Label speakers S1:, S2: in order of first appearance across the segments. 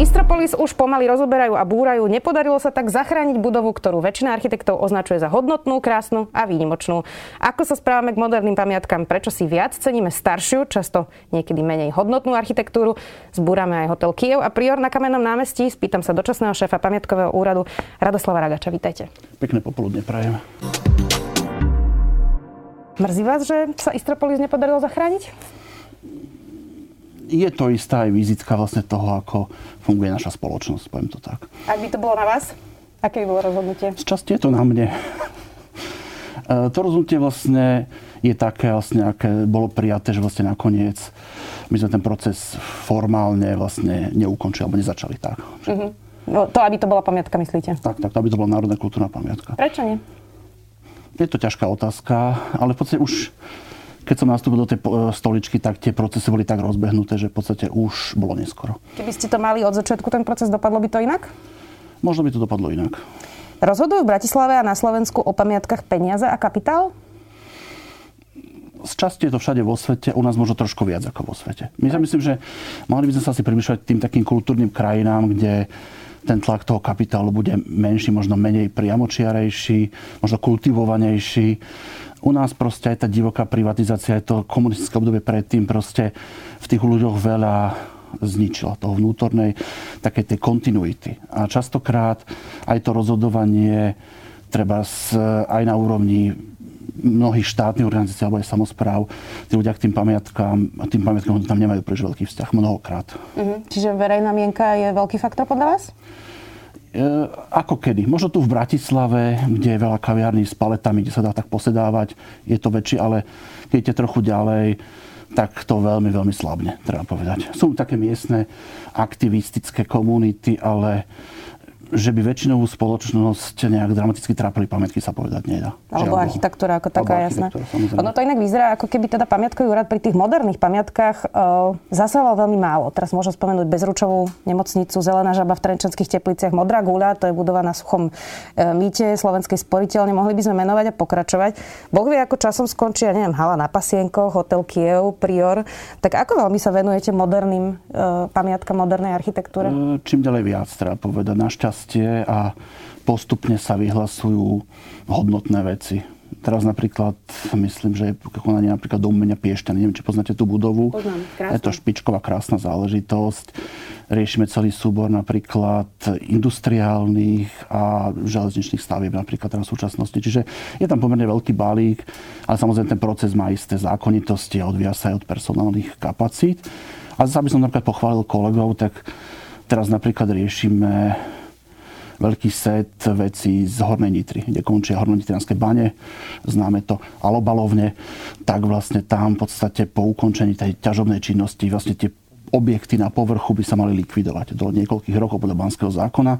S1: Istropolis už pomaly rozoberajú a búrajú. Nepodarilo sa tak zachrániť budovu, ktorú väčšina architektov označuje za hodnotnú, krásnu a výnimočnú. Ako sa správame k moderným pamiatkám? Prečo si viac ceníme staršiu, často niekedy menej hodnotnú architektúru? Zbúrame aj hotel Kiev a prior na Kamennom námestí. Spýtam sa dočasného šéfa pamiatkového úradu Radoslava Ragača. Vítajte.
S2: Pekné popoludne prajem.
S1: Mrzí vás, že sa Istropolis nepodarilo zachrániť?
S2: Je to istá aj vizitka vlastne toho, ako funguje naša spoločnosť, poviem to tak.
S1: Ak by to bolo na vás, aké by bolo rozhodnutie?
S2: Z časti je to na mne. E, to rozhodnutie vlastne je také, vlastne, aké bolo prijaté, že vlastne nakoniec my sme ten proces formálne vlastne neukončili, alebo nezačali tak. Uh-huh.
S1: No, to, aby to bola pamiatka, myslíte?
S2: Tak, tak, to, aby to bola národná kultúrna pamiatka.
S1: Prečo nie?
S2: Je to ťažká otázka, ale v podstate už keď som nastúpil do tej stoličky, tak tie procesy boli tak rozbehnuté, že v podstate už bolo neskoro.
S1: Keby ste to mali od začiatku ten proces, dopadlo by to inak?
S2: Možno by to dopadlo inak.
S1: Rozhodujú v Bratislave a na Slovensku o pamiatkách peniaze a kapitál?
S2: z časti je to všade vo svete, u nás možno trošku viac ako vo svete. My si myslím, že mali by sme sa asi primýšľať tým takým kultúrnym krajinám, kde ten tlak toho kapitálu bude menší, možno menej priamočiarejší, možno kultivovanejší u nás proste aj tá divoká privatizácia, aj to komunistické obdobie predtým proste v tých ľuďoch veľa zničila toho vnútornej takej tej kontinuity. A častokrát aj to rozhodovanie treba aj na úrovni mnohých štátnych organizácií alebo aj samozpráv, tí ľudia k tým pamiatkám tým pamiatkám tam nemajú príliš veľký vzťah mnohokrát.
S1: Mm-hmm. Čiže verejná mienka je veľký faktor podľa vás?
S2: E, ako kedy. Možno tu v Bratislave, kde je veľa kaviarní s paletami, kde sa dá tak posedávať, je to väčšie, ale keď idete trochu ďalej, tak to veľmi, veľmi slabne, treba povedať. Sú také miestne aktivistické komunity, ale že by väčšinovú spoločnosť nejak dramaticky trápili pamätky, sa povedať nedá.
S1: Alebo Žiaľ architektúra ako taká, jasná. Ono to inak vyzerá, ako keby teda pamiatkový úrad pri tých moderných pamiatkách uh, zasahoval veľmi málo. Teraz môžem spomenúť Bezručovú nemocnicu, Zelená žaba v Trenčanských tepliciach, Modrá guľa, to je budova na suchom uh, mýte Slovenskej sporiteľne. Mohli by sme menovať a pokračovať. Boh vie, ako časom skončí, ja neviem, hala na Pasienkoch, hotel Kiev, Prior. Tak ako veľmi sa venujete moderným uh, pamiatkam, modernej architektúre?
S2: Čím ďalej viac, treba povedať. Našťastie rastie a postupne sa vyhlasujú hodnotné veci. Teraz napríklad, myslím, že je konanie napríklad do umenia Piešťany. Neviem, či poznáte tú budovu.
S1: Poznám,
S2: Je to špičková, krásna záležitosť. Riešime celý súbor napríklad industriálnych a železničných stavieb napríklad teraz v súčasnosti. Čiže je tam pomerne veľký balík, ale samozrejme ten proces má isté zákonitosti a odvíja sa aj od personálnych kapacít. A zase, aby som napríklad pochválil kolegov, tak teraz napríklad riešime veľký set vecí z Hornej Nitry, kde končia hornonitrianské bane, známe to, alobalovne, tak vlastne tam v podstate po ukončení tej ťažobnej činnosti vlastne tie objekty na povrchu by sa mali likvidovať do niekoľkých rokov podľa Banského zákona.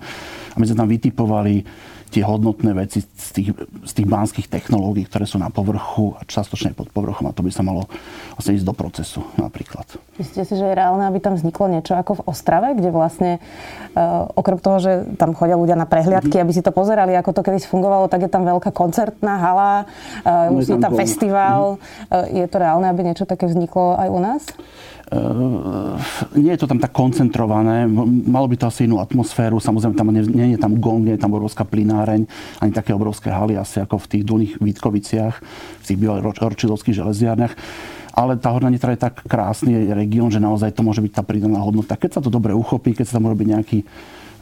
S2: A my sme tam vytipovali tie hodnotné veci z tých, z tých banských technológií, ktoré sú na povrchu a častočne pod povrchom a to by sa malo vlastne ísť do procesu napríklad.
S1: Myslíte si, že je reálne, aby tam vzniklo niečo ako v Ostrave, kde vlastne uh, okrem toho, že tam chodia ľudia na prehliadky, mm-hmm. aby si to pozerali, ako to kedy fungovalo, tak je tam veľká koncertná hala, uh, no je tam, tam festival. Mm-hmm. Uh, je to reálne, aby niečo také vzniklo aj u nás?
S2: Nie je to tam tak koncentrované, malo by to asi inú atmosféru, samozrejme tam nie, nie je tam gong, nie je tam obrovská plináreň, ani také obrovské haly asi ako v tých dolných Vítkoviciach, v tých bývalých ročidovských železiarniach. Ale tá Horná Nitra je tak krásny región, že naozaj to môže byť tá pridaná hodnota. Keď sa to dobre uchopí, keď sa tam robí nejaký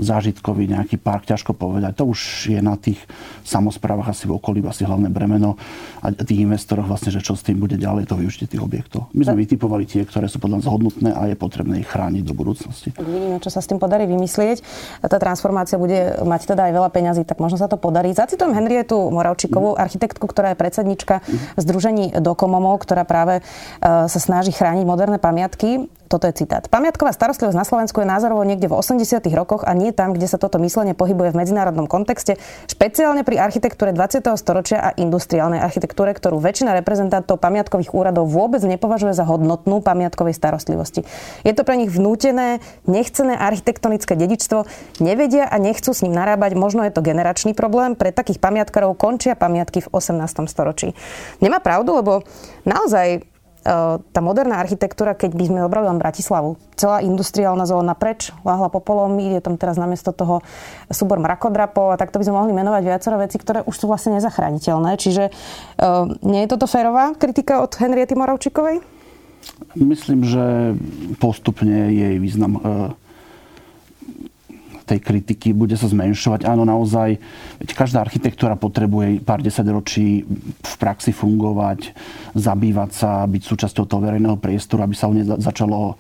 S2: zážitkový nejaký park, ťažko povedať. To už je na tých samozprávach asi v okolí asi hlavné bremeno a tých investoroch vlastne, že čo s tým bude ďalej to využitie tých objektov. My sme vytipovali tie, ktoré sú podľa nás hodnotné a je potrebné ich chrániť do budúcnosti.
S1: Tak vidíme, čo sa s tým podarí vymyslieť. Tá transformácia bude mať teda aj veľa peňazí, tak možno sa to podarí. Zacitujem Henrietu Moravčíkovú, mm. architektku, ktorá je predsednička mm. Združení Dokomomov, ktorá práve uh, sa snaží chrániť moderné pamiatky. Toto je citát. Pamiatková starostlivosť na Slovensku je názorovo niekde v 80. rokoch a nie tam, kde sa toto myslenie pohybuje v medzinárodnom kontexte, špeciálne pri architektúre 20. storočia a industriálnej architektúre, ktorú väčšina reprezentantov pamiatkových úradov vôbec nepovažuje za hodnotnú pamiatkovej starostlivosti. Je to pre nich vnútené, nechcené architektonické dedičstvo, nevedia a nechcú s ním narábať, možno je to generačný problém, pre takých pamiatkarov končia pamiatky v 18. storočí. Nemá pravdu, lebo naozaj tá moderná architektúra, keď by sme zobrali len Bratislavu, celá industriálna zóna preč, láhla popolom, ide tam teraz namiesto toho súbor mrakodrapov a takto by sme mohli menovať viacero veci, ktoré už sú vlastne nezachrániteľné. Čiže uh, nie je toto férová kritika od Henriety Moravčikovej?
S2: Myslím, že postupne jej význam uh, tej kritiky bude sa zmenšovať. Áno, naozaj, veď každá architektúra potrebuje pár desaťročí v praxi fungovať, zabývať sa, byť súčasťou toho verejného priestoru, aby sa o nej začalo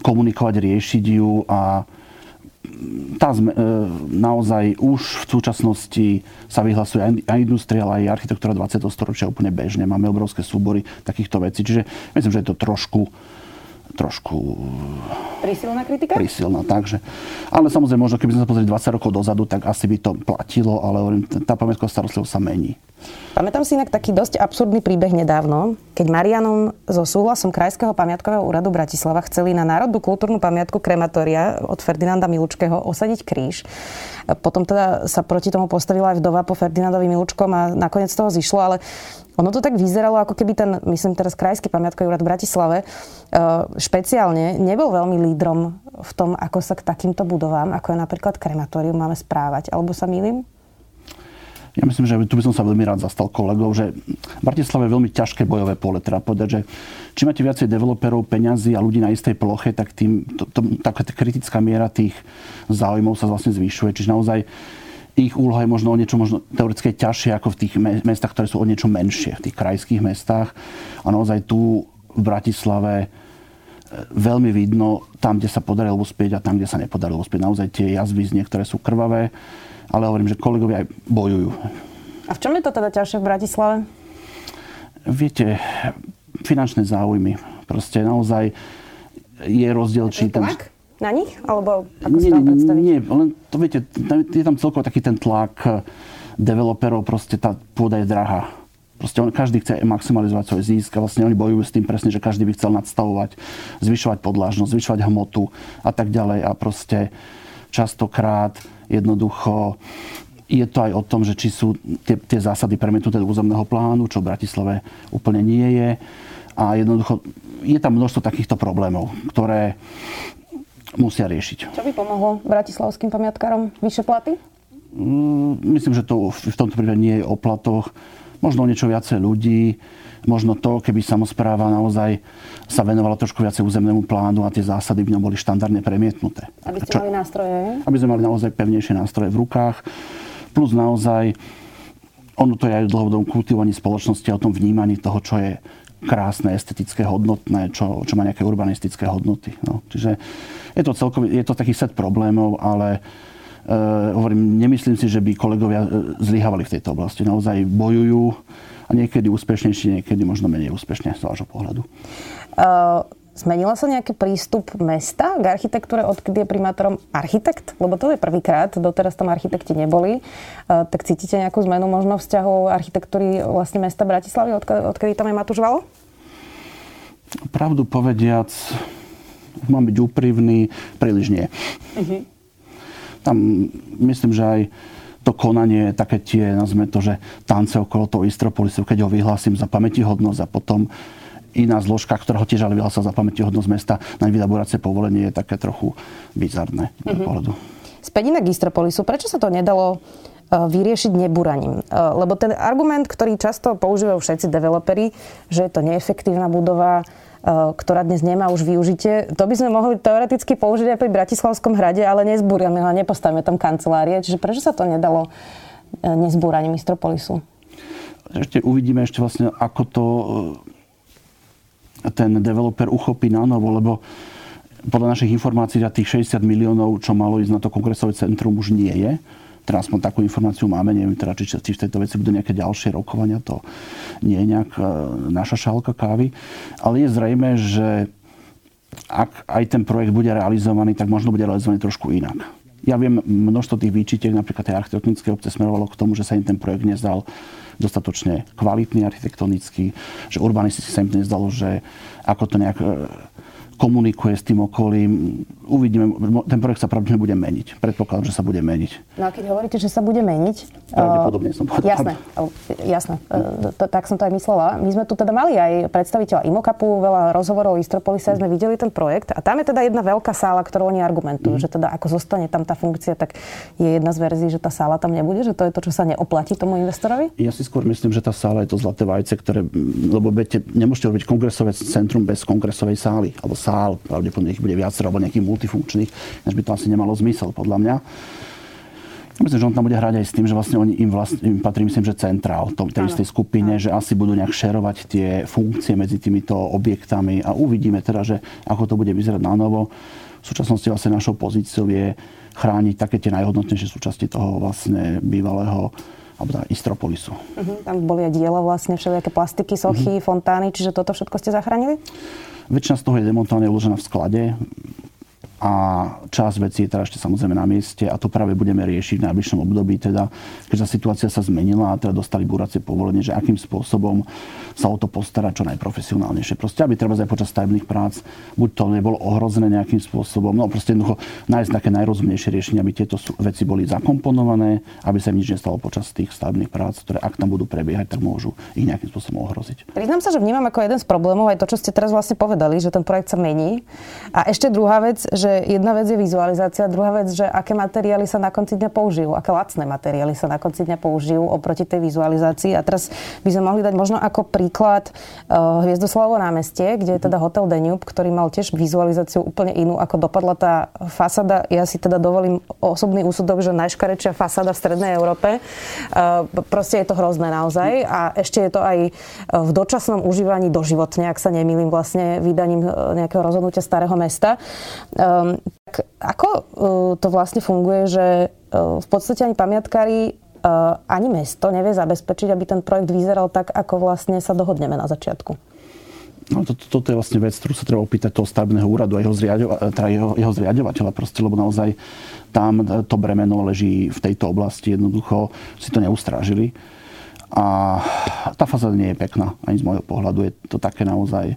S2: komunikovať, riešiť ju a tá e, naozaj už v súčasnosti sa vyhlasuje aj industriál, aj architektúra 20. storočia úplne bežne. Máme obrovské súbory takýchto vecí. Čiže myslím, že je to trošku trošku...
S1: Prísilná kritika?
S2: Prísilná, takže. Ale samozrejme, možno keby sme sa pozreli 20 rokov dozadu, tak asi by to platilo, ale hovorím, tá pamätková starostlivosť sa mení.
S1: Pamätám si inak taký dosť absurdný príbeh nedávno, keď Marianom so súhlasom Krajského pamiatkového úradu Bratislava chceli na Národnú kultúrnu pamiatku krematória od Ferdinanda Milučkého osadiť kríž. Potom teda sa proti tomu postavila aj vdova po Ferdinandovi Milučkom a nakoniec toho zišlo, ale ono to tak vyzeralo, ako keby ten, myslím teraz Krajský pamiatkový úrad v Bratislave, e, špeciálne nebol veľmi lídrom v tom, ako sa k takýmto budovám, ako je napríklad krematórium, máme správať. Alebo sa milím?
S2: Ja myslím, že tu by som sa veľmi rád zastal kolegov, že Bratislava je veľmi ťažké bojové pole. Treba povedať, že či máte viacej developerov, peňazí a ľudí na istej ploche, tak tým, to, to, taká kritická miera tých záujmov sa vlastne zvyšuje. Čiže naozaj ich úloha je možno o niečo možno teoreticky ťažšie ako v tých mestách, ktoré sú o niečo menšie, v tých krajských mestách. A naozaj tu v Bratislave e, veľmi vidno tam, kde sa podarilo uspieť a tam, kde sa nepodarilo uspieť. Naozaj tie jazvy z niektoré sú krvavé, ale hovorím, že kolegovia aj bojujú.
S1: A v čom je to teda ťažšie v Bratislave?
S2: Viete, finančné záujmy. Proste naozaj je rozdiel, či
S1: ten na nich? Alebo ako nie, si to predstaviť?
S2: Nie, len to viete, je tam celkovo taký ten tlak eh, developerov, proste tá pôda je drahá. Proste on, každý chce maximalizovať svoj zisk a vlastne oni bojujú s tým presne, že každý by chcel nadstavovať, zvyšovať podlážnosť, zvyšovať hmotu a tak ďalej. A proste častokrát jednoducho je to aj o tom, že či sú tie, tie zásady premietnuté do územného plánu, čo v Bratislave úplne nie je. A jednoducho je tam množstvo takýchto problémov, ktoré musia riešiť.
S1: Čo by pomohlo bratislavským pamiatkárom? Vyššie platy?
S2: Mm, myslím, že to v tomto prípade nie je o platoch. Možno niečo viacej ľudí, možno to, keby samozpráva naozaj sa venovala trošku viacej územnému plánu a tie zásady v ňom boli štandardne premietnuté.
S1: Aby ste Čo, mali nástroje?
S2: Aby sme mali naozaj pevnejšie nástroje v rukách. Plus naozaj, ono to je aj v dlhodobom kultivovaní spoločnosti a o tom vnímaní toho, čo je krásne, estetické, hodnotné, čo, čo má nejaké urbanistické hodnoty. No. Čiže je to, celkový, je to taký set problémov, ale e, hovorím, nemyslím si, že by kolegovia e, zlyhávali v tejto oblasti. Naozaj bojujú a niekedy úspešnejšie, niekedy možno menej úspešne z vášho pohľadu.
S1: Uh... Zmenila sa nejaký prístup mesta k architektúre, odkedy je primátorom architekt? Lebo to je prvýkrát, doteraz tam architekti neboli. Uh, tak cítite nejakú zmenu možno vzťahov architektúry vlastne mesta Bratislavy, odkedy, odkedy tam je Matúš Valo?
S2: Pravdu povediac, mám byť úprimný, príliš nie. Uh-huh. Tam myslím, že aj to konanie, také tie, nazvime to, že tance okolo toho Istropolisu, keď ho vyhlásim za pamätihodnosť a potom iná zložka, ktorá ho tiež ale vyhlásil za pamätihodnosť mesta na vydaboracie povolenie, je také trochu bizarné mm-hmm. pohľadu.
S1: Späť k Istropolisu. Prečo sa to nedalo e, vyriešiť nebúraním. E, lebo ten argument, ktorý často používajú všetci developeri, že je to neefektívna budova, e, ktorá dnes nemá už využitie, to by sme mohli teoreticky použiť aj pri Bratislavskom hrade, ale nezbúrame ho nepostavíme tam kancelárie. Čiže prečo sa to nedalo nezbúraním Istropolisu?
S2: Ešte uvidíme ešte vlastne, ako to ten developer uchopí na novo, lebo podľa našich informácií za tých 60 miliónov, čo malo ísť na to kongresové centrum, už nie je. Teraz aspoň takú informáciu máme, neviem teda, či, či v tejto veci budú nejaké ďalšie rokovania, to nie je nejak e, naša šálka kávy. Ale je zrejme, že ak aj ten projekt bude realizovaný, tak možno bude realizovaný trošku inak. Ja viem, množstvo tých výčitiek, napríklad tej architektonické obce smerovalo k tomu, že sa im ten projekt nezdal dostatočne kvalitný architektonický, že urbanisticky sa im nezdalo, že ako to nejak komunikuje s tým okolím. Uvidíme, ten projekt sa pravdepodobne bude meniť. Predpokladám, že sa bude meniť.
S1: No a keď hovoríte, že sa bude meniť...
S2: Pravdepodobne som povedal.
S1: Jasné, jasné. E, to, tak som to aj myslela. My sme tu teda mali aj predstaviteľa Imokapu, veľa rozhovorov o Istropolise, sme videli ten projekt a tam je teda jedna veľká sála, ktorú oni argumentujú, mm. že teda ako zostane tam tá funkcia, tak je jedna z verzií, že tá sála tam nebude, že to je to, čo sa neoplatí tomu investorovi?
S2: Ja si skôr myslím, že tá sála je to zlaté vajce, ktoré, lebo viete, nemôžete robiť kongresové centrum bez kongresovej sály, alebo sály sál, pravdepodobne ich bude viacero, alebo nejakých multifunkčných, než by to asi nemalo zmysel, podľa mňa. Myslím, že on tam bude hrať aj s tým, že vlastne oni im, vlastne, im patrí, myslím, že centrál tom, tej istej skupine, že asi budú nejak šerovať tie funkcie medzi týmito objektami a uvidíme teda, že ako to bude vyzerať na novo. V súčasnosti vlastne našou pozíciou je chrániť také tie najhodnotnejšie súčasti toho vlastne bývalého alebo teda Istropolisu.
S1: Uh-huh. Tam boli aj diela vlastne, všelijaké plastiky, sochy, uh-huh. fontány, čiže toto všetko ste zachránili?
S2: Väčšina z toho je demontovaná, uložená v sklade a časť vecí je teda ešte samozrejme na mieste a to práve budeme riešiť v najbližšom období, teda, keďže situácia sa zmenila a teda dostali búracie povolenie, že akým spôsobom sa o to postarať čo najprofesionálnejšie. Proste, aby treba aj počas stavebných prác, buď to nebolo ohrozené nejakým spôsobom, no proste jednoducho nájsť také najrozumnejšie riešenie, aby tieto veci boli zakomponované, aby sa im nič nestalo počas tých stavebných prác, ktoré ak tam budú prebiehať, tak môžu ich nejakým spôsobom ohroziť.
S1: Priznám sa, že vnímam ako jeden z problémov aj to, čo ste teraz vlastne povedali, že ten projekt sa mení. A ešte druhá vec, že jedna vec je vizualizácia, druhá vec, že aké materiály sa na konci dňa použijú, aké lacné materiály sa na konci dňa použijú oproti tej vizualizácii. A teraz by sme mohli dať možno ako príklad uh, Hviezdoslavovo námestie, kde je teda hotel Danube, ktorý mal tiež vizualizáciu úplne inú, ako dopadla tá fasáda. Ja si teda dovolím osobný úsudok, že najškarečšia fasáda v Strednej Európe. Uh, proste je to hrozné naozaj a ešte je to aj v dočasnom užívaní doživotne, ak sa nemýlim vlastne vydaním nejakého rozhodnutia starého mesta. Uh, Um, tak ako uh, to vlastne funguje, že uh, v podstate ani pamiatkári uh, ani mesto nevie zabezpečiť, aby ten projekt vyzeral tak, ako vlastne sa dohodneme na začiatku?
S2: No, to, to, toto je vlastne vec, ktorú sa treba opýtať toho stavebného úradu a jeho, zriadova, teda jeho, jeho zriadovateľa proste, lebo naozaj tam to bremeno leží v tejto oblasti, jednoducho si to neustrážili. A tá fasáda nie je pekná, ani z môjho pohľadu. Je to také naozaj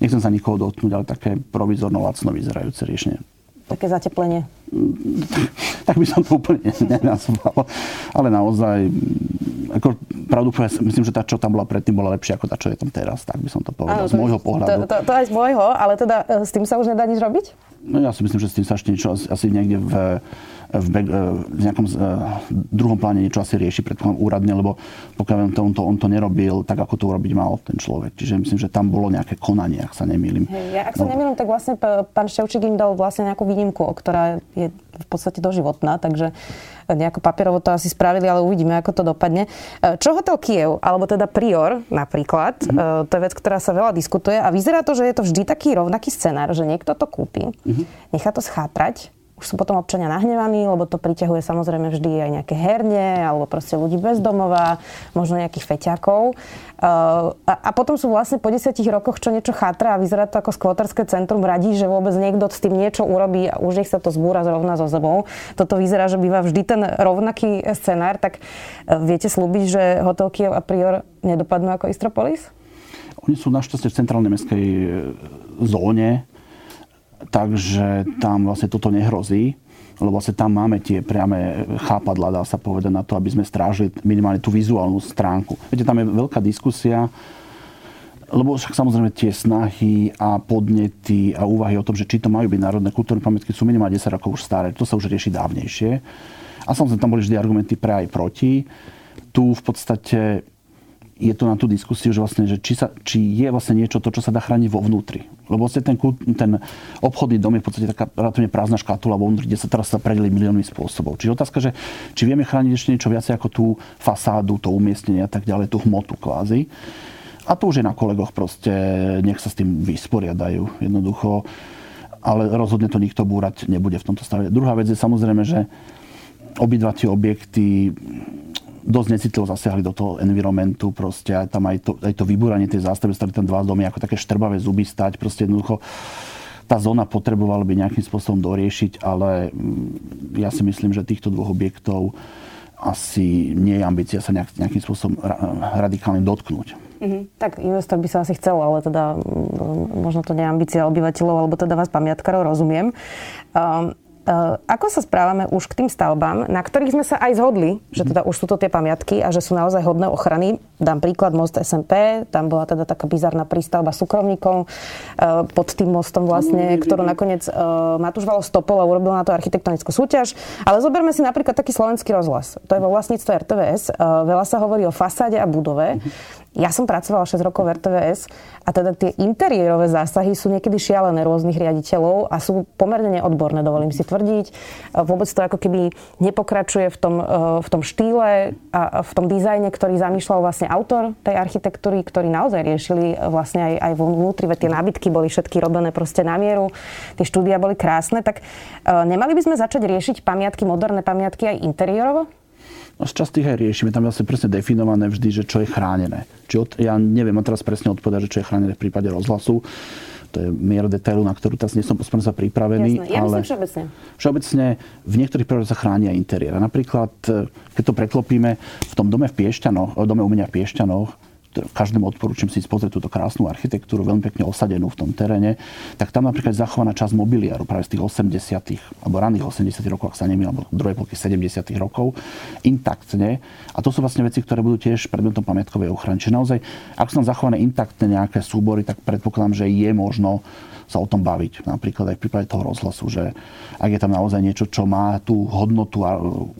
S2: nechcem sa nikoho dotknúť, ale také provizorno lacno vyzerajúce riešenie.
S1: Také zateplenie.
S2: Tak by som to úplne nenazval. Ale naozaj, ako pravdu povedať, myslím, že tá, čo tam bola predtým, bola lepšia ako tá, čo je tam teraz. Tak by som to povedal, Áno, z môjho pohľadu.
S1: To, to, to aj z môjho, ale teda e, s tým sa už nedá nič robiť?
S2: No ja si myslím, že s tým sa ešte niečo asi niekde v v, back, e, v nejakom uh, druhom pláne niečo asi rieši predpokladám úradne, lebo pokiaľ viem, to on, to, on to nerobil tak, ako to urobiť mal ten človek. Čiže myslím, že tam bolo nejaké konanie, ak sa nemýlim.
S1: Hey, ja, ak sa no. nemýlim, tak vlastne pán Ševčík im dal vlastne nejakú výnimku, ktorá je v podstate doživotná, takže nejako papierovo to asi spravili, ale uvidíme, ako to dopadne. E, čo hotel Kiev, alebo teda Prior napríklad, mm-hmm. to je vec, ktorá sa veľa diskutuje a vyzerá to, že je to vždy taký rovnaký scenár, že niekto to kúpi, mm-hmm. nechá to schátrať, už sú potom občania nahnevaní, lebo to priťahuje samozrejme vždy aj nejaké herne, alebo proste ľudí bez domova, možno nejakých feťakov. Uh, a, a potom sú vlastne po desiatich rokoch, čo niečo chátra a vyzerá to ako skvoterské centrum, radí, že vôbec niekto s tým niečo urobí a už nech sa to zbúra zrovna so sebou. Toto vyzerá, že býva vždy ten rovnaký scenár, tak uh, viete slúbiť, že Hotel Kiev a Prior nedopadnú ako Istropolis?
S2: Oni sú našťastie v centrálnej mestskej e, zóne, takže tam vlastne toto nehrozí lebo vlastne tam máme tie priame chápadla, dá sa povedať, na to, aby sme strážili minimálne tú vizuálnu stránku. Viete, tam je veľká diskusia, lebo však samozrejme tie snahy a podnety a úvahy o tom, že či to majú byť národné kultúrne pamätky, sú minimálne 10 rokov už staré. To sa už rieši dávnejšie. A samozrejme tam boli vždy argumenty pre aj proti. Tu v podstate je to na tú diskusiu, že, vlastne, že či, sa, či je vlastne niečo to, čo sa dá chrániť vo vnútri. Lebo vlastne ten, ten obchodný dom je v podstate taká relatívne prázdna škatula vo vnútri, kde sa teraz sa predeli miliónmi spôsobov. Čiže otázka, že či vieme chrániť ešte niečo viacej ako tú fasádu, to umiestnenie a tak ďalej, tú hmotu kvázi. A to už je na kolegoch proste, nech sa s tým vysporiadajú jednoducho. Ale rozhodne to nikto búrať nebude v tomto stave. Druhá vec je samozrejme, že obidva tie objekty dosť necitlivo zasiahli do toho environmentu, proste aj tam aj to, aj to vybúranie tej zástavy, stali tam dva domy ako také štrbavé zuby stať, proste jednoducho tá zóna potrebovala by nejakým spôsobom doriešiť, ale mm, ja si myslím, že týchto dvoch objektov asi nie je ambícia sa nejak, nejakým spôsobom radikálne dotknúť.
S1: Mm-hmm. Tak investor by sa asi chcel, ale teda možno to nie je ambícia obyvateľov, alebo teda vás pamiatkarov, rozumiem. Um, ako sa správame už k tým stavbám, na ktorých sme sa aj zhodli, že mhm. teda už sú to tie pamiatky a že sú naozaj hodné ochrany. Dám príklad most SMP, tam bola teda taká bizarná prístavba súkromníkov eh, pod tým mostom vlastne, mhm. ktorú nakoniec eh, Matúš Valo stopol a urobil na to architektonickú súťaž. Ale zoberme si napríklad taký slovenský rozhlas. To je vo vlastníctve RTVS. Veľa sa hovorí o fasáde a budove. Ja som pracovala 6 rokov v RTVS a teda tie interiérové zásahy sú niekedy šialené rôznych riaditeľov a sú pomerne neodborné, dovolím si tvrdiť. Vôbec to ako keby nepokračuje v tom, e, v tom štýle a v tom dizajne, ktorý zamýšľal vlastne autor tej architektúry, ktorý naozaj riešili vlastne aj, aj vnútri, veď tie nábytky boli všetky robené proste na mieru, tie štúdia boli krásne, tak e, nemali by sme začať riešiť pamiatky, moderné pamiatky aj interiérovo?
S2: No z časti aj riešime, tam je vlastne presne definované vždy, že čo je chránené. Či od, ja neviem teraz presne odpovedať, že čo je chránené v prípade rozhlasu. To je miera detailu, na ktorú teraz nie som sa pripravený.
S1: Jasné. Ja ale všeobecne.
S2: Všeobecne v niektorých prípadoch sa chránia interiér. Napríklad, e, keď to preklopíme, v tom dome v Piešťanoch, dome umenia v Piešťanoch, každému odporúčam si pozrieť túto krásnu architektúru, veľmi pekne osadenú v tom teréne, tak tam napríklad zachovaná časť mobiliaru práve z tých 80 alebo raných 80 rokov, ak sa nemýlim, alebo druhej polky 70 rokov, intaktne. A to sú vlastne veci, ktoré budú tiež predmetom pamiatkovej ochrany. Čiže naozaj, ak sú tam zachované intaktne nejaké súbory, tak predpokladám, že je možno sa o tom baviť. Napríklad aj v prípade toho rozhlasu, že ak je tam naozaj niečo, čo má tú hodnotu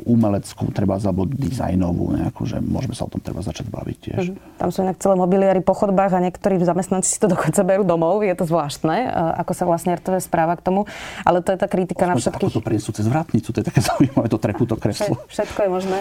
S2: umeleckú, treba alebo dizajnovú, nejakú, že môžeme sa o tom treba začať baviť tiež. Mm-hmm.
S1: Tam sú inak celé mobiliári po chodbách a niektorí zamestnanci si to dokonca berú domov. Je to zvláštne, ako sa vlastne RTV správa k tomu. Ale to je tá kritika
S2: na
S1: všetkých.
S2: Ako to prinesú cez vratnicu, to je také zaujímavé, to trepú to kreslo.
S1: Všetko je možné.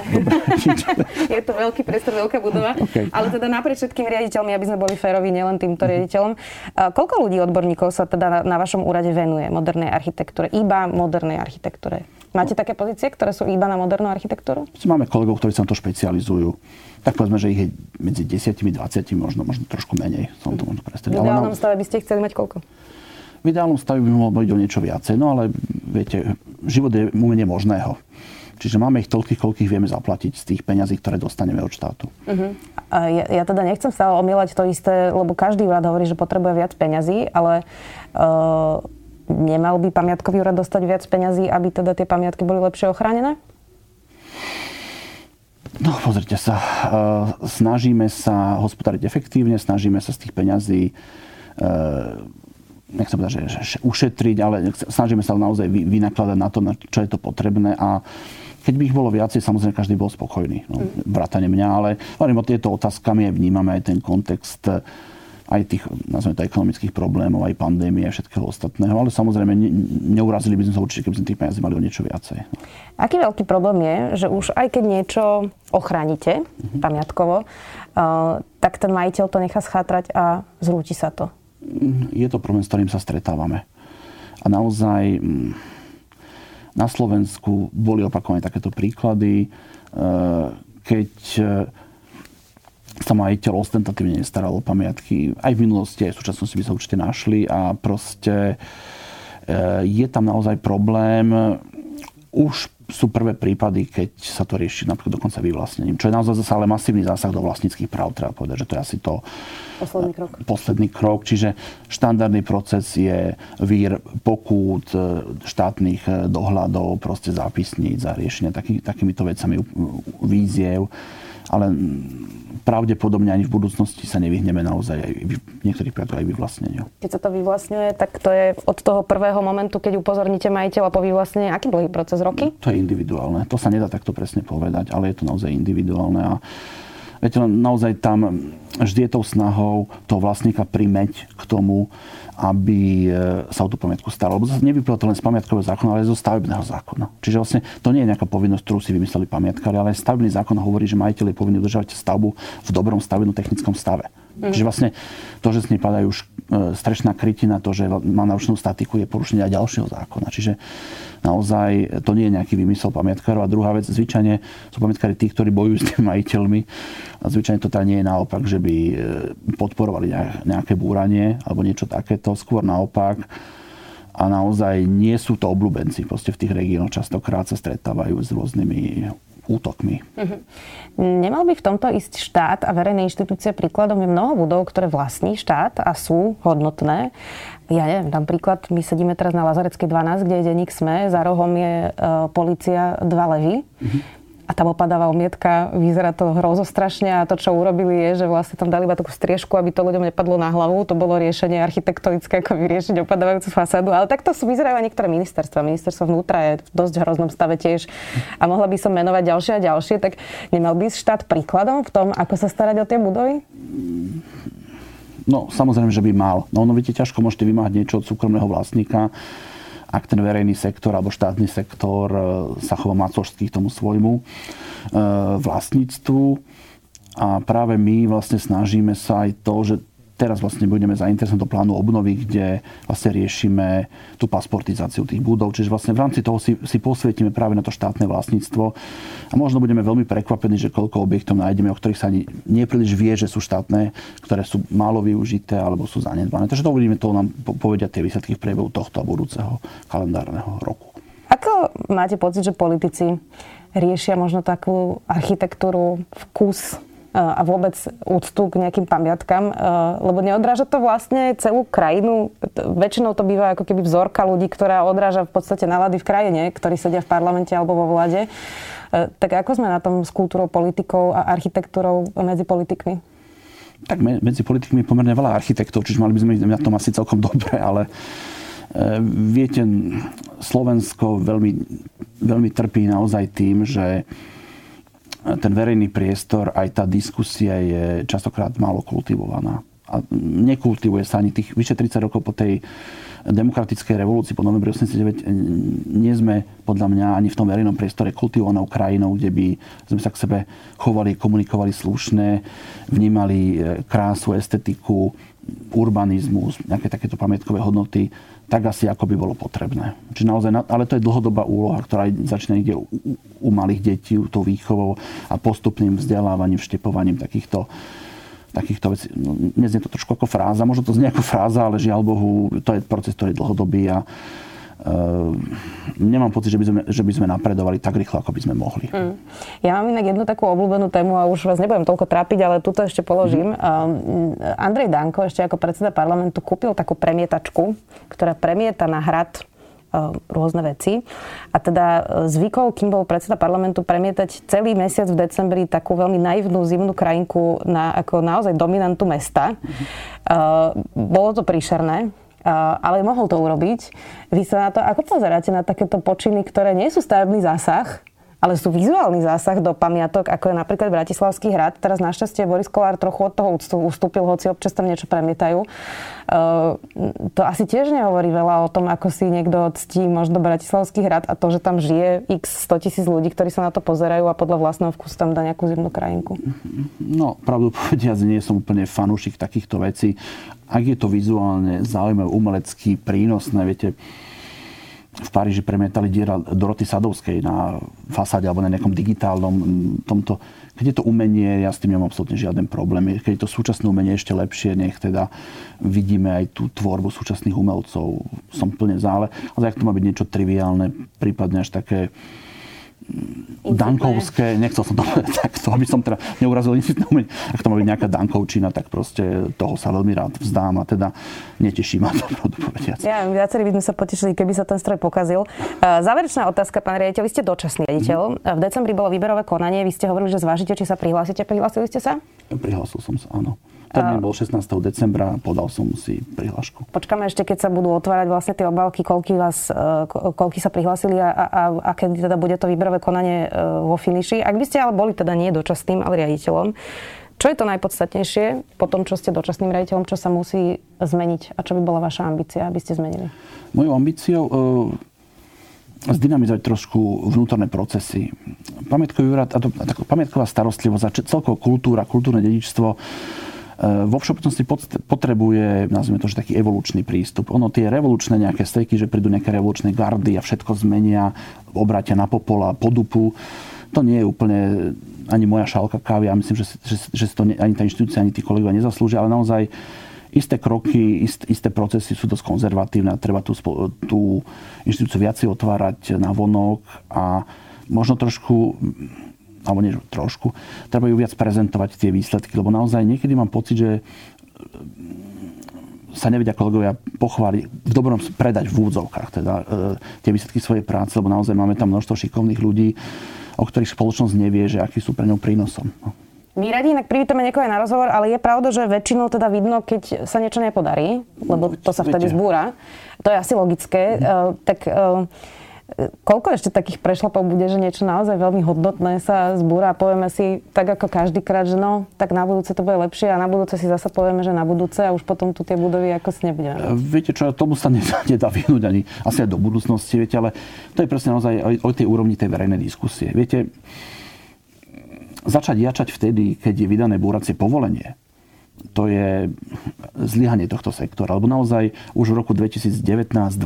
S1: je to veľký priestor, veľká budova. Okay. Ale teda naprieč všetkými riaditeľmi, aby sme boli férovi, nielen týmto riaditeľom. Koľko ľudí, odborníkov sa teda na, na vašom úrade venuje modernej architektúre, iba modernej architektúre? Máte také pozície, ktoré sú iba na modernú architektúru?
S2: Máme kolegov, ktorí sa na to špecializujú. Tak povedzme, že ich je medzi 10 20, možno, možno trošku menej. Som to možno
S1: V ideálnom stave by ste chceli mať koľko?
S2: V ideálnom stave by mohlo byť o niečo viacej, no ale viete, život je umenie možného. Čiže máme ich toľkých, koľkých vieme zaplatiť z tých peňazí, ktoré dostaneme od štátu. Uh-huh.
S1: A ja, ja teda nechcem sa omýlať to isté, lebo každý úrad hovorí, že potrebuje viac peňazí, ale uh, nemal by pamiatkový úrad dostať viac peňazí, aby teda tie pamiatky boli lepšie ochránené?
S2: No, pozrite sa. Uh, snažíme sa hospodariť efektívne, snažíme sa z tých peňazí uh, nechcem povedať, že, že ušetriť, ale snažíme sa naozaj vynakladať na to, na čo je to potrebné a keď by ich bolo viacej, samozrejme každý bol spokojný. No, mm. vrátane mňa, ale hovorím o tieto otázkami vnímame aj ten kontext aj tých, nazvime to, ekonomických problémov, aj pandémie a všetkého ostatného. Ale samozrejme, ne, neurazili by sme sa určite, keby sme tých peniazí mali o niečo viacej.
S1: Aký veľký problém je, že už aj keď niečo ochránite mm-hmm. pamiatkovo, uh, tak ten majiteľ to nechá schátrať a zrúti sa to.
S2: Je to problém, s ktorým sa stretávame. A naozaj mm, na Slovensku boli opakované takéto príklady, e, keď e, sa majiteľ ostentatívne nestaral o pamiatky. Aj v minulosti, aj v súčasnosti by sa určite našli a proste e, je tam naozaj problém. Už sú prvé prípady, keď sa to rieši napríklad dokonca vyvlastnením. Čo je naozaj zase ale masívny zásah do vlastníckých práv, treba povedať, že to je asi to
S1: posledný krok.
S2: Posledný krok. Čiže štandardný proces je vír pokút, e, štátnych e, dohľadov, proste zápisníc a riešenie taký, takýmito vecami víziev. Ale pravdepodobne ani v budúcnosti sa nevyhneme naozaj aj v niektorých prípadoch aj vyvlastneniu.
S1: Keď sa to vyvlastňuje, tak to je od toho prvého momentu, keď upozorníte majiteľa po vyvlastnení, aký dlhý proces roky?
S2: To je individuálne. To sa nedá takto presne povedať, ale je to naozaj individuálne a Viete, naozaj tam vždy je tou snahou toho vlastníka primeť k tomu, aby e, sa o tú pamiatku staral. Lebo zase nevyplýva to len z pamiatkového zákona, ale aj zo stavebného zákona. Čiže vlastne to nie je nejaká povinnosť, ktorú si vymysleli pamiatkári, ale aj stavebný zákon hovorí, že majiteľ je povinný udržovať stavbu v dobrom stavebno-technickom stave. Mm. Čiže vlastne to, že z nej padajú už e, strešná krytina, to, že má narušenú statiku, je porušenie aj ďalšieho zákona. Čiže naozaj to nie je nejaký vymysel pamiatkárov. A druhá vec, zvyčajne sú pamiatkári tí, ktorí bojujú s tými majiteľmi. A zvyčajne to teda nie je naopak, že by e, podporovali nejaké búranie alebo niečo takéto. Skôr naopak a naozaj nie sú to obľúbenci. Proste v tých regiónoch častokrát sa stretávajú s rôznymi útokmi. Uh-huh.
S1: Nemal by v tomto ísť štát a verejné inštitúcie príkladom je mnoho budov, ktoré vlastní štát a sú hodnotné. Ja neviem, dám príklad, my sedíme teraz na Lazareckej 12, kde je denník SME, za rohom je uh, policia dva levy. Uh-huh a tam opadáva omietka, vyzerá to hrozostrašne a to, čo urobili je, že vlastne tam dali iba takú striežku, aby to ľuďom nepadlo na hlavu. To bolo riešenie architektonické, ako vyriešiť opadávajúcu fasádu. Ale takto sú vyzerajú aj niektoré ministerstva. Ministerstvo vnútra je v dosť hroznom stave tiež. A mohla by som menovať ďalšie a ďalšie, tak nemal by štát príkladom v tom, ako sa starať o tie budovy?
S2: No, samozrejme, že by mal. No, no viete, ťažko môžete vymáhať niečo od súkromného vlastníka ak ten verejný sektor alebo štátny sektor e, sa chová k tomu svojmu e, vlastníctvu. A práve my vlastne snažíme sa aj to, že teraz vlastne budeme zainteresovať do plánu obnovy, kde vlastne riešime tú pasportizáciu tých budov. Čiže vlastne v rámci toho si, si posvietime práve na to štátne vlastníctvo. A možno budeme veľmi prekvapení, že koľko objektov nájdeme, o ktorých sa ani nepríliš vie, že sú štátne, ktoré sú málo využité alebo sú zanedbané. Takže to uvidíme, to nám povedia tie výsledky v priebehu tohto a budúceho kalendárneho roku.
S1: Ako máte pocit, že politici riešia možno takú architektúru, vkus a vôbec úctu k nejakým pamiatkám, lebo neodráža to vlastne celú krajinu. Väčšinou to býva ako keby vzorka ľudí, ktorá odráža v podstate nálady v krajine, ktorí sedia v parlamente alebo vo vláde. Tak ako sme na tom s kultúrou politikov a architektúrou medzi politikmi?
S2: Tak medzi politikmi je pomerne veľa architektov, čiže mali by sme na tom asi celkom dobre, ale e, viete, Slovensko veľmi, veľmi trpí naozaj tým, že ten verejný priestor, aj tá diskusia je častokrát málo kultivovaná. A nekultivuje sa ani tých vyše 30 rokov po tej demokratickej revolúcii po novembri 89 nie sme podľa mňa ani v tom verejnom priestore kultivovanou krajinou, kde by sme sa k sebe chovali, komunikovali slušne, vnímali e, krásu, estetiku, urbanizmus, nejaké takéto pamätkové hodnoty tak asi ako by bolo potrebné. Čiže naozaj, ale to je dlhodobá úloha, ktorá začína niekde u, u malých detí, tou výchovou a postupným vzdelávaním, vštepovaním takýchto takýchto vecí. No, dnes je to trošku ako fráza, možno to znie ako fráza, ale žiaľ Bohu, to je proces, ktorý je dlhodobý a nemám pocit, že by, sme, že by sme napredovali tak rýchlo, ako by sme mohli. Mm.
S1: Ja mám inak jednu takú obľúbenú tému a už vás nebudem toľko trápiť, ale túto ešte položím. Mm. Andrej Danko ešte ako predseda parlamentu kúpil takú premietačku, ktorá premieta na hrad ehm, rôzne veci. A teda e, zvykol, kým bol predseda parlamentu, premietať celý mesiac v decembri takú veľmi naivnú zimnú krajinku na ako naozaj dominantu mesta. Mm-hmm. Uh, bolo to príšerné ale mohol to urobiť. Vy sa na to, ako pozeráte na takéto počiny, ktoré nie sú stavebný zásah, ale sú vizuálny zásah do pamiatok, ako je napríklad Bratislavský hrad. Teraz našťastie Boris Kolár trochu od toho ustúpil, hoci občas tam niečo premietajú. Uh, to asi tiež nehovorí veľa o tom, ako si niekto ctí možno Bratislavský hrad a to, že tam žije x 100 tisíc ľudí, ktorí sa na to pozerajú a podľa vlastného vkusu tam dá nejakú zimnú krajinku.
S2: No, pravdu povediac, nie som úplne fanúšik takýchto vecí. Ak je to vizuálne zaujímavé, umelecký, prínosné, viete, v Paríži premietali diera Doroty Sadovskej na fasáde alebo na nejakom digitálnom tomto. Keď je to umenie, ja s tým nemám absolútne žiaden problém. Keď je to súčasné umenie ešte lepšie, nech teda vidíme aj tú tvorbu súčasných umelcov. Som plne zále. Ale ak to má byť niečo triviálne, prípadne až také dankovské, nechcel som to takto, aby som teda neurazil incitné umenie. Ak to má byť nejaká dankovčina, tak proste toho sa veľmi rád vzdám a teda neteší ma to, pravdu povediac.
S1: Ja, viacerí by sme sa potešili, keby sa ten stroj pokazil. E, záverečná otázka, pán riaditeľ, vy ste dočasný riaditeľ. Mm. V decembri bolo výberové konanie, vy ste hovorili, že zvážite, či sa prihlásite. Prihlásili ste sa?
S2: Prihlásil som sa, áno. Termín bol 16. decembra, podal som si prihlášku.
S1: Počkáme ešte, keď sa budú otvárať vlastne tie obálky, koľky, vás, e, koľky sa prihlásili a, a, a kedy teda bude to výberové konanie e, vo finiši. Ak by ste ale boli teda nie dočasným, ale riaditeľom, čo je to najpodstatnejšie po tom, čo ste dočasným riaditeľom, čo sa musí zmeniť a čo by bola vaša ambícia, aby ste zmenili?
S2: Mojou ambíciou uh, zdynamizovať trošku vnútorné procesy. Pamätkový úrad, a to, a pamätková starostlivosť a celkovo kultúra, kultúrne dedičstvo vo všeobecnosti potrebuje, nazvime to, že taký evolučný prístup. Ono tie revolučné nejaké streky, že prídu nejaké revolučné gardy a všetko zmenia, obrátia na popola, podupu, to nie je úplne ani moja šálka kávy. Ja myslím, že, že, že to ani tá inštitúcia, ani tí kolegovia nezaslúžia, ale naozaj isté kroky, ist, isté procesy sú dosť konzervatívne a treba tú, tú inštitúciu viacej otvárať na vonok a možno trošku alebo nie trošku, treba ju viac prezentovať tie výsledky, lebo naozaj niekedy mám pocit, že sa nevedia kolegovia pochváliť, v dobrom predať v úvodzovkách teda, e, tie výsledky svojej práce, lebo naozaj máme tam množstvo šikovných ľudí, o ktorých spoločnosť nevie, že akí sú pre ňou prínosom. No.
S1: My radi inak privítame niekoho aj na rozhovor, ale je pravda, že väčšinou teda vidno, keď sa niečo nepodarí, lebo to sa vtedy zbúra. To je asi logické. Mm. Uh, tak uh, koľko ešte takých prešlapov bude, že niečo naozaj veľmi hodnotné sa zbúra a povieme si tak ako každý krát, že no, tak na budúce to bude lepšie a na budúce si zase povieme, že na budúce a už potom tu tie budovy ako si nebudeme.
S2: Viete čo, tomu sa nedá, nedá vyhnúť ani asi aj do budúcnosti, viete, ale to je presne naozaj o tej úrovni tej verejnej diskusie. Viete, začať jačať vtedy, keď je vydané búracie povolenie, to je zlyhanie tohto sektora. Lebo naozaj už v roku 2019-2020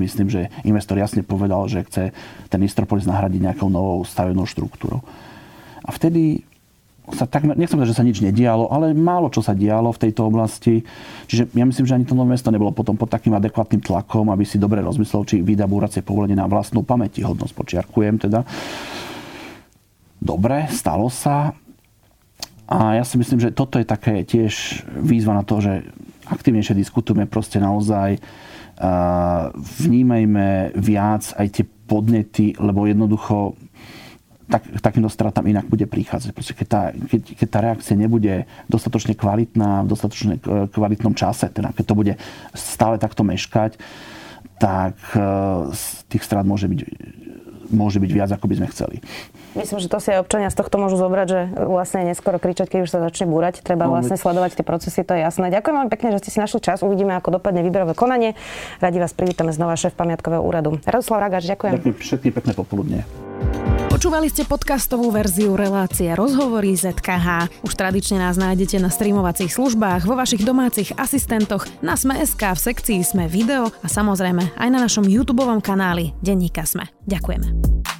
S2: myslím, že investor jasne povedal, že chce ten Istropolis nahradiť nejakou novou stavenou štruktúrou. A vtedy sa takmer, nechcem povedať, že sa nič nedialo, ale málo čo sa dialo v tejto oblasti. Čiže ja myslím, že ani to nové mesto nebolo potom pod takým adekvátnym tlakom, aby si dobre rozmyslel, či vydá búracie povolenie na vlastnú pamäti hodnosť, počiarkujem teda dobre, stalo sa. A ja si myslím, že toto je také tiež výzva na to, že aktívnejšie diskutujeme proste naozaj vnímajme viac aj tie podnety, lebo jednoducho tak, takýmto stratám inak bude prichádzať. Proste keď, tá, keď, keď tá reakcia nebude dostatočne kvalitná v dostatočne kvalitnom čase, teda keď to bude stále takto meškať, tak e, tých strát môže byť môže byť viac, ako by sme chceli.
S1: Myslím, že to si aj občania z tohto môžu zobrať, že vlastne neskoro kričať, keď už sa začne búrať. Treba no, vlastne sledovať tie procesy, to je jasné. Ďakujem veľmi pekne, že ste si našli čas. Uvidíme, ako dopadne výberové konanie. Radi vás privítame znova šéf pamiatkového úradu. Radoslav Ragač, ďakujem.
S2: Ďakujem všetky pekné popoludne.
S3: Počúvali ste podcastovú verziu relácie Rozhovory ZKH. Už tradične nás nájdete na streamovacích službách, vo vašich domácich asistentoch, na Sme.sk, v sekcii Sme video a samozrejme aj na našom YouTube kanáli Denníka Sme. Ďakujeme.